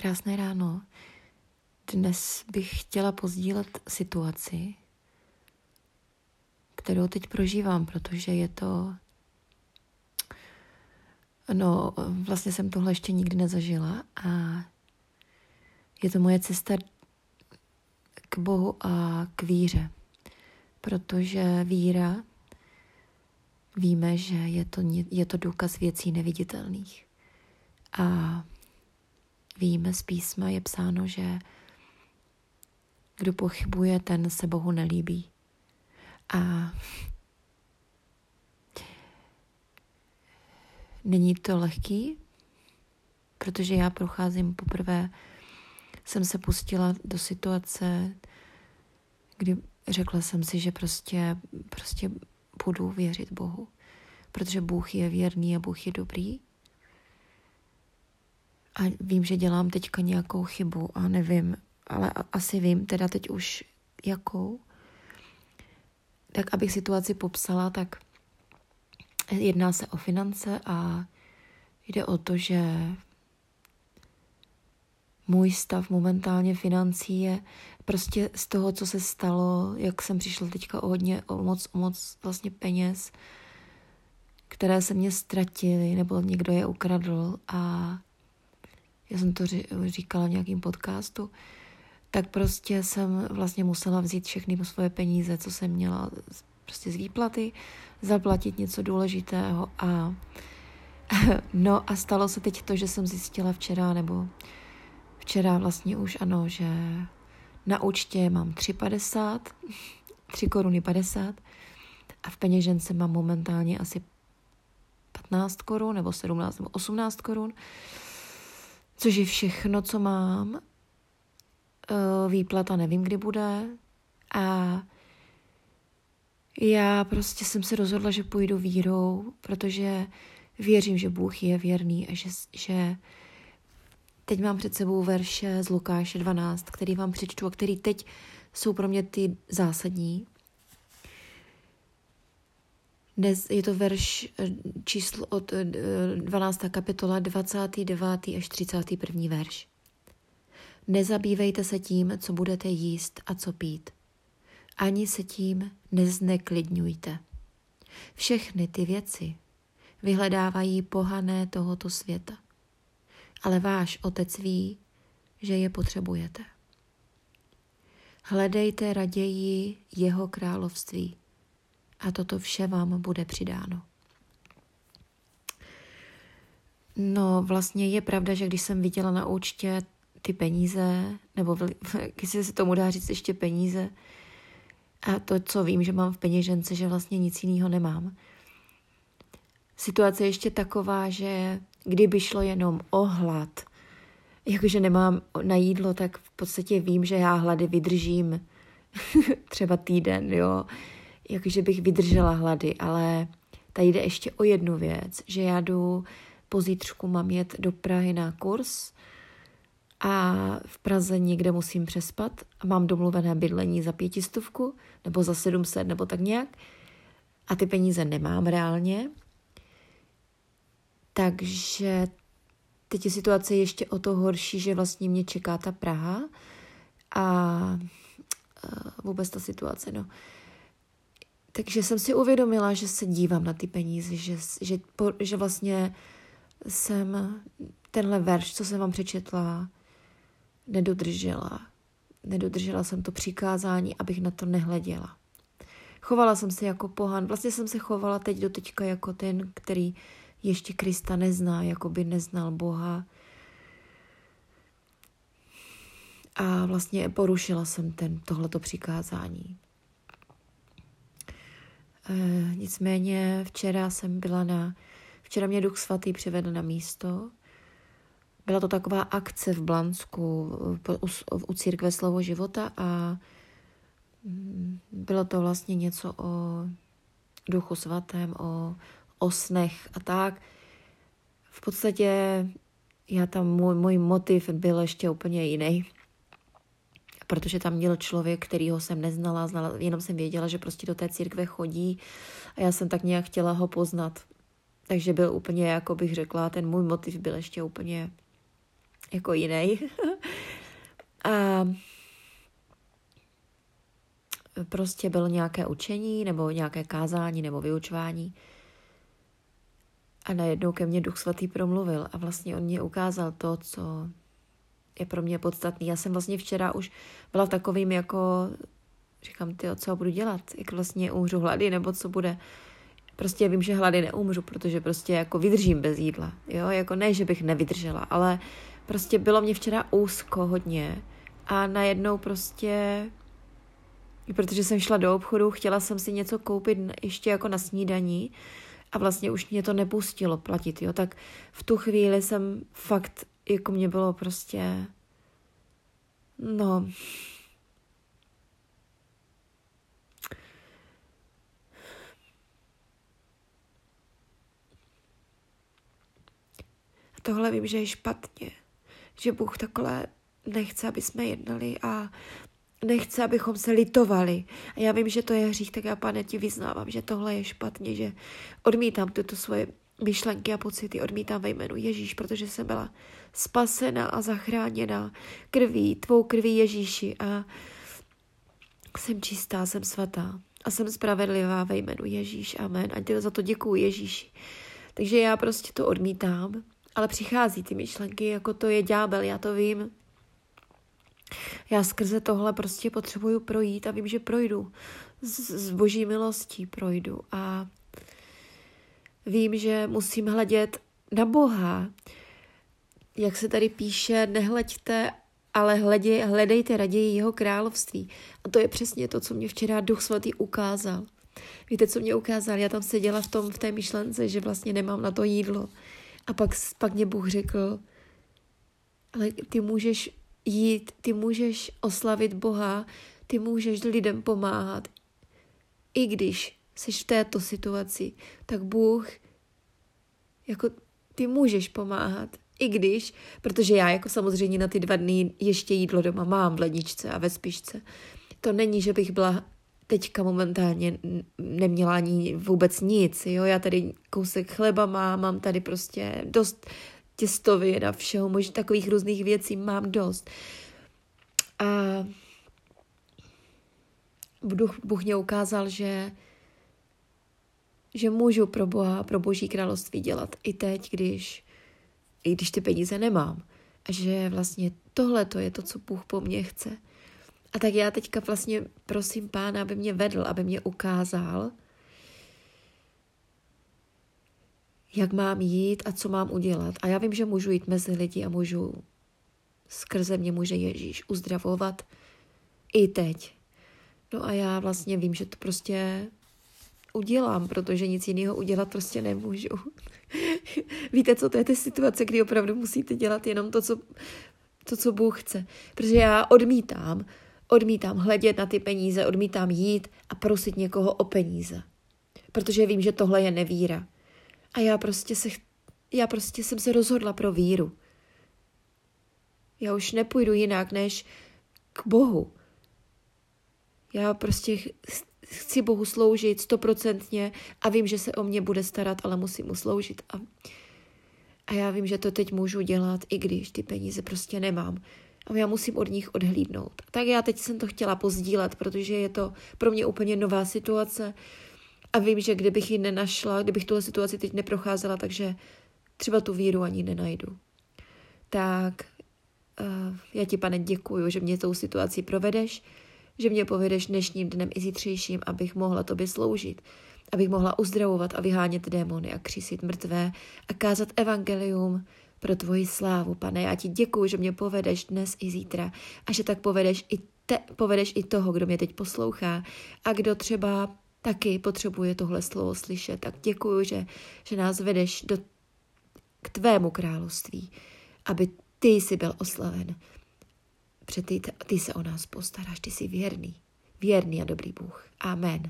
Krásné ráno. Dnes bych chtěla pozdílet situaci, kterou teď prožívám, protože je to... No, vlastně jsem tohle ještě nikdy nezažila a je to moje cesta k Bohu a k víře. Protože víra, víme, že je to, je to důkaz věcí neviditelných. A víme z písma, je psáno, že kdo pochybuje, ten se Bohu nelíbí. A není to lehký, protože já procházím poprvé, jsem se pustila do situace, kdy řekla jsem si, že prostě, prostě budu věřit Bohu, protože Bůh je věrný a Bůh je dobrý a vím, že dělám teďka nějakou chybu a nevím, ale asi vím teda teď už jakou. Tak abych situaci popsala, tak jedná se o finance a jde o to, že můj stav momentálně financí je prostě z toho, co se stalo, jak jsem přišla teďka o hodně, o moc, o moc vlastně peněz, které se mě ztratily, nebo někdo je ukradl a já jsem to říkala v nějakém podcastu, tak prostě jsem vlastně musela vzít všechny svoje peníze, co jsem měla prostě z výplaty, zaplatit něco důležitého a no a stalo se teď to, že jsem zjistila včera, nebo včera vlastně už ano, že na účtě mám 3,50, 3 koruny 50 a v peněžence mám momentálně asi 15 korun nebo 17 nebo 18 korun což je všechno, co mám. Eh, výplata nevím, kdy bude. A já prostě jsem se rozhodla, že půjdu vírou, protože věřím, že Bůh je věrný a že, že teď mám před sebou verše z Lukáše 12, který vám přečtu a který teď jsou pro mě ty zásadní. Dnes je to verš eh, číslo od 12. Eh, kapitola 29. až 31. verš. Nezabývejte se tím, co budete jíst a co pít. Ani se tím nezneklidňujte. Všechny ty věci vyhledávají pohané tohoto světa. Ale váš otec ví, že je potřebujete. Hledejte raději jeho království a toto vše vám bude přidáno. No, vlastně je pravda, že když jsem viděla na účtě ty peníze, nebo když se tomu dá říct ještě peníze, a to, co vím, že mám v peněžence, že vlastně nic jiného nemám. Situace je ještě taková, že kdyby šlo jenom o hlad, jakože nemám na jídlo, tak v podstatě vím, že já hlady vydržím třeba týden, jo jakože bych vydržela hlady, ale tady jde ještě o jednu věc, že já jdu pozítřku mám jet do Prahy na kurz a v Praze někde musím přespat a mám domluvené bydlení za pětistovku nebo za sedmset nebo tak nějak a ty peníze nemám reálně. Takže teď je situace ještě o to horší, že vlastně mě čeká ta Praha a vůbec ta situace, no. Takže jsem si uvědomila, že se dívám na ty peníze, že, že, že vlastně jsem tenhle verš, co jsem vám přečetla, nedodržela. Nedodržela jsem to přikázání, abych na to nehleděla. Chovala jsem se jako pohan. Vlastně jsem se chovala teď do teďka jako ten, který ještě Krista nezná, jako by neznal Boha. A vlastně porušila jsem ten, tohleto přikázání. E, nicméně včera jsem byla na, včera mě Duch Svatý přivedl na místo. Byla to taková akce v Blansku u, u církve Slovo života a mm, bylo to vlastně něco o Duchu Svatém, o, o snech a tak. V podstatě já tam, můj, můj motiv byl ještě úplně jiný protože tam měl člověk, kterýho jsem neznala, znala, jenom jsem věděla, že prostě do té církve chodí a já jsem tak nějak chtěla ho poznat. Takže byl úplně, jako bych řekla, ten můj motiv byl ještě úplně jako jiný. a prostě bylo nějaké učení, nebo nějaké kázání, nebo vyučování. A najednou ke mně Duch Svatý promluvil a vlastně on mě ukázal to, co je pro mě podstatný. Já jsem vlastně včera už byla v takovým jako, říkám, ty, co budu dělat, jak vlastně umřu hlady, nebo co bude. Prostě vím, že hlady neumřu, protože prostě jako vydržím bez jídla, jo, jako ne, že bych nevydržela, ale prostě bylo mě včera úzko hodně a najednou prostě protože jsem šla do obchodu, chtěla jsem si něco koupit ještě jako na snídaní a vlastně už mě to nepustilo platit, jo, tak v tu chvíli jsem fakt, jako mě bylo prostě, no, A tohle vím, že je špatně, že Bůh takhle nechce, aby jsme jednali a nechce, abychom se litovali. A já vím, že to je hřích, tak já, pane, ti vyznávám, že tohle je špatně, že odmítám tyto svoje myšlenky a pocity, odmítám ve jménu Ježíš, protože jsem byla spasena a zachráněna krví, tvou krví Ježíši a jsem čistá, jsem svatá a jsem spravedlivá ve jménu Ježíš. Amen. A tě za to děkuji Ježíši. Takže já prostě to odmítám, ale přichází ty myšlenky, jako to je ďábel, já to vím, já skrze tohle prostě potřebuju projít a vím, že projdu. Z, z boží milostí projdu a vím, že musím hledět na Boha. Jak se tady píše, nehleďte, ale hledě, hledejte raději jeho království. A to je přesně to, co mě včera Duch Svatý ukázal. Víte, co mě ukázal? Já tam seděla v, tom, v té myšlence, že vlastně nemám na to jídlo. A pak, pak mě Bůh řekl, ale ty můžeš jít, ty můžeš oslavit Boha, ty můžeš lidem pomáhat. I když jsi v této situaci, tak Bůh, jako ty můžeš pomáhat. I když, protože já jako samozřejmě na ty dva dny ještě jídlo doma mám v ledničce a ve spišce. To není, že bych byla teďka momentálně neměla ani vůbec nic, jo, já tady kousek chleba mám, mám tady prostě dost těstovin a všeho, možná takových různých věcí mám dost. A Bůh, Bůh mě ukázal, že, že můžu pro Boha, pro Boží království dělat i teď, když, i když ty peníze nemám. A že vlastně tohle to je to, co Bůh po mně chce. A tak já teďka vlastně prosím Pána, aby mě vedl, aby mě ukázal, jak mám jít a co mám udělat. A já vím, že můžu jít mezi lidi a můžu, skrze mě může Ježíš uzdravovat i teď. No a já vlastně vím, že to prostě udělám, protože nic jiného udělat prostě nemůžu. Víte, co to je ta situace, kdy opravdu musíte dělat jenom to, co, to, co Bůh chce. Protože já odmítám, odmítám hledět na ty peníze, odmítám jít a prosit někoho o peníze. Protože vím, že tohle je nevíra. A já prostě, se, já prostě jsem se rozhodla pro víru. Já už nepůjdu jinak než k Bohu. Já prostě chci Bohu sloužit stoprocentně a vím, že se o mě bude starat, ale musím mu sloužit. A, a já vím, že to teď můžu dělat, i když ty peníze prostě nemám. A já musím od nich odhlídnout. Tak já teď jsem to chtěla pozdílet, protože je to pro mě úplně nová situace. A vím, že kdybych ji nenašla, kdybych tuhle situaci teď neprocházela, takže třeba tu víru ani nenajdu. Tak uh, já ti, pane, děkuju, že mě tou situací provedeš, že mě povedeš dnešním dnem i zítřejším, abych mohla tobě sloužit, abych mohla uzdravovat a vyhánět démony a křísit mrtvé a kázat evangelium pro tvoji slávu, pane. Já ti děkuju, že mě povedeš dnes i zítra a že tak povedeš i, te, povedeš i toho, kdo mě teď poslouchá a kdo třeba taky potřebuje tohle slovo slyšet. Tak děkuji, že, že nás vedeš do, k tvému království, aby ty jsi byl oslaven. Protože ty, ty se o nás postaráš, ty jsi věrný, věrný a dobrý Bůh. Amen.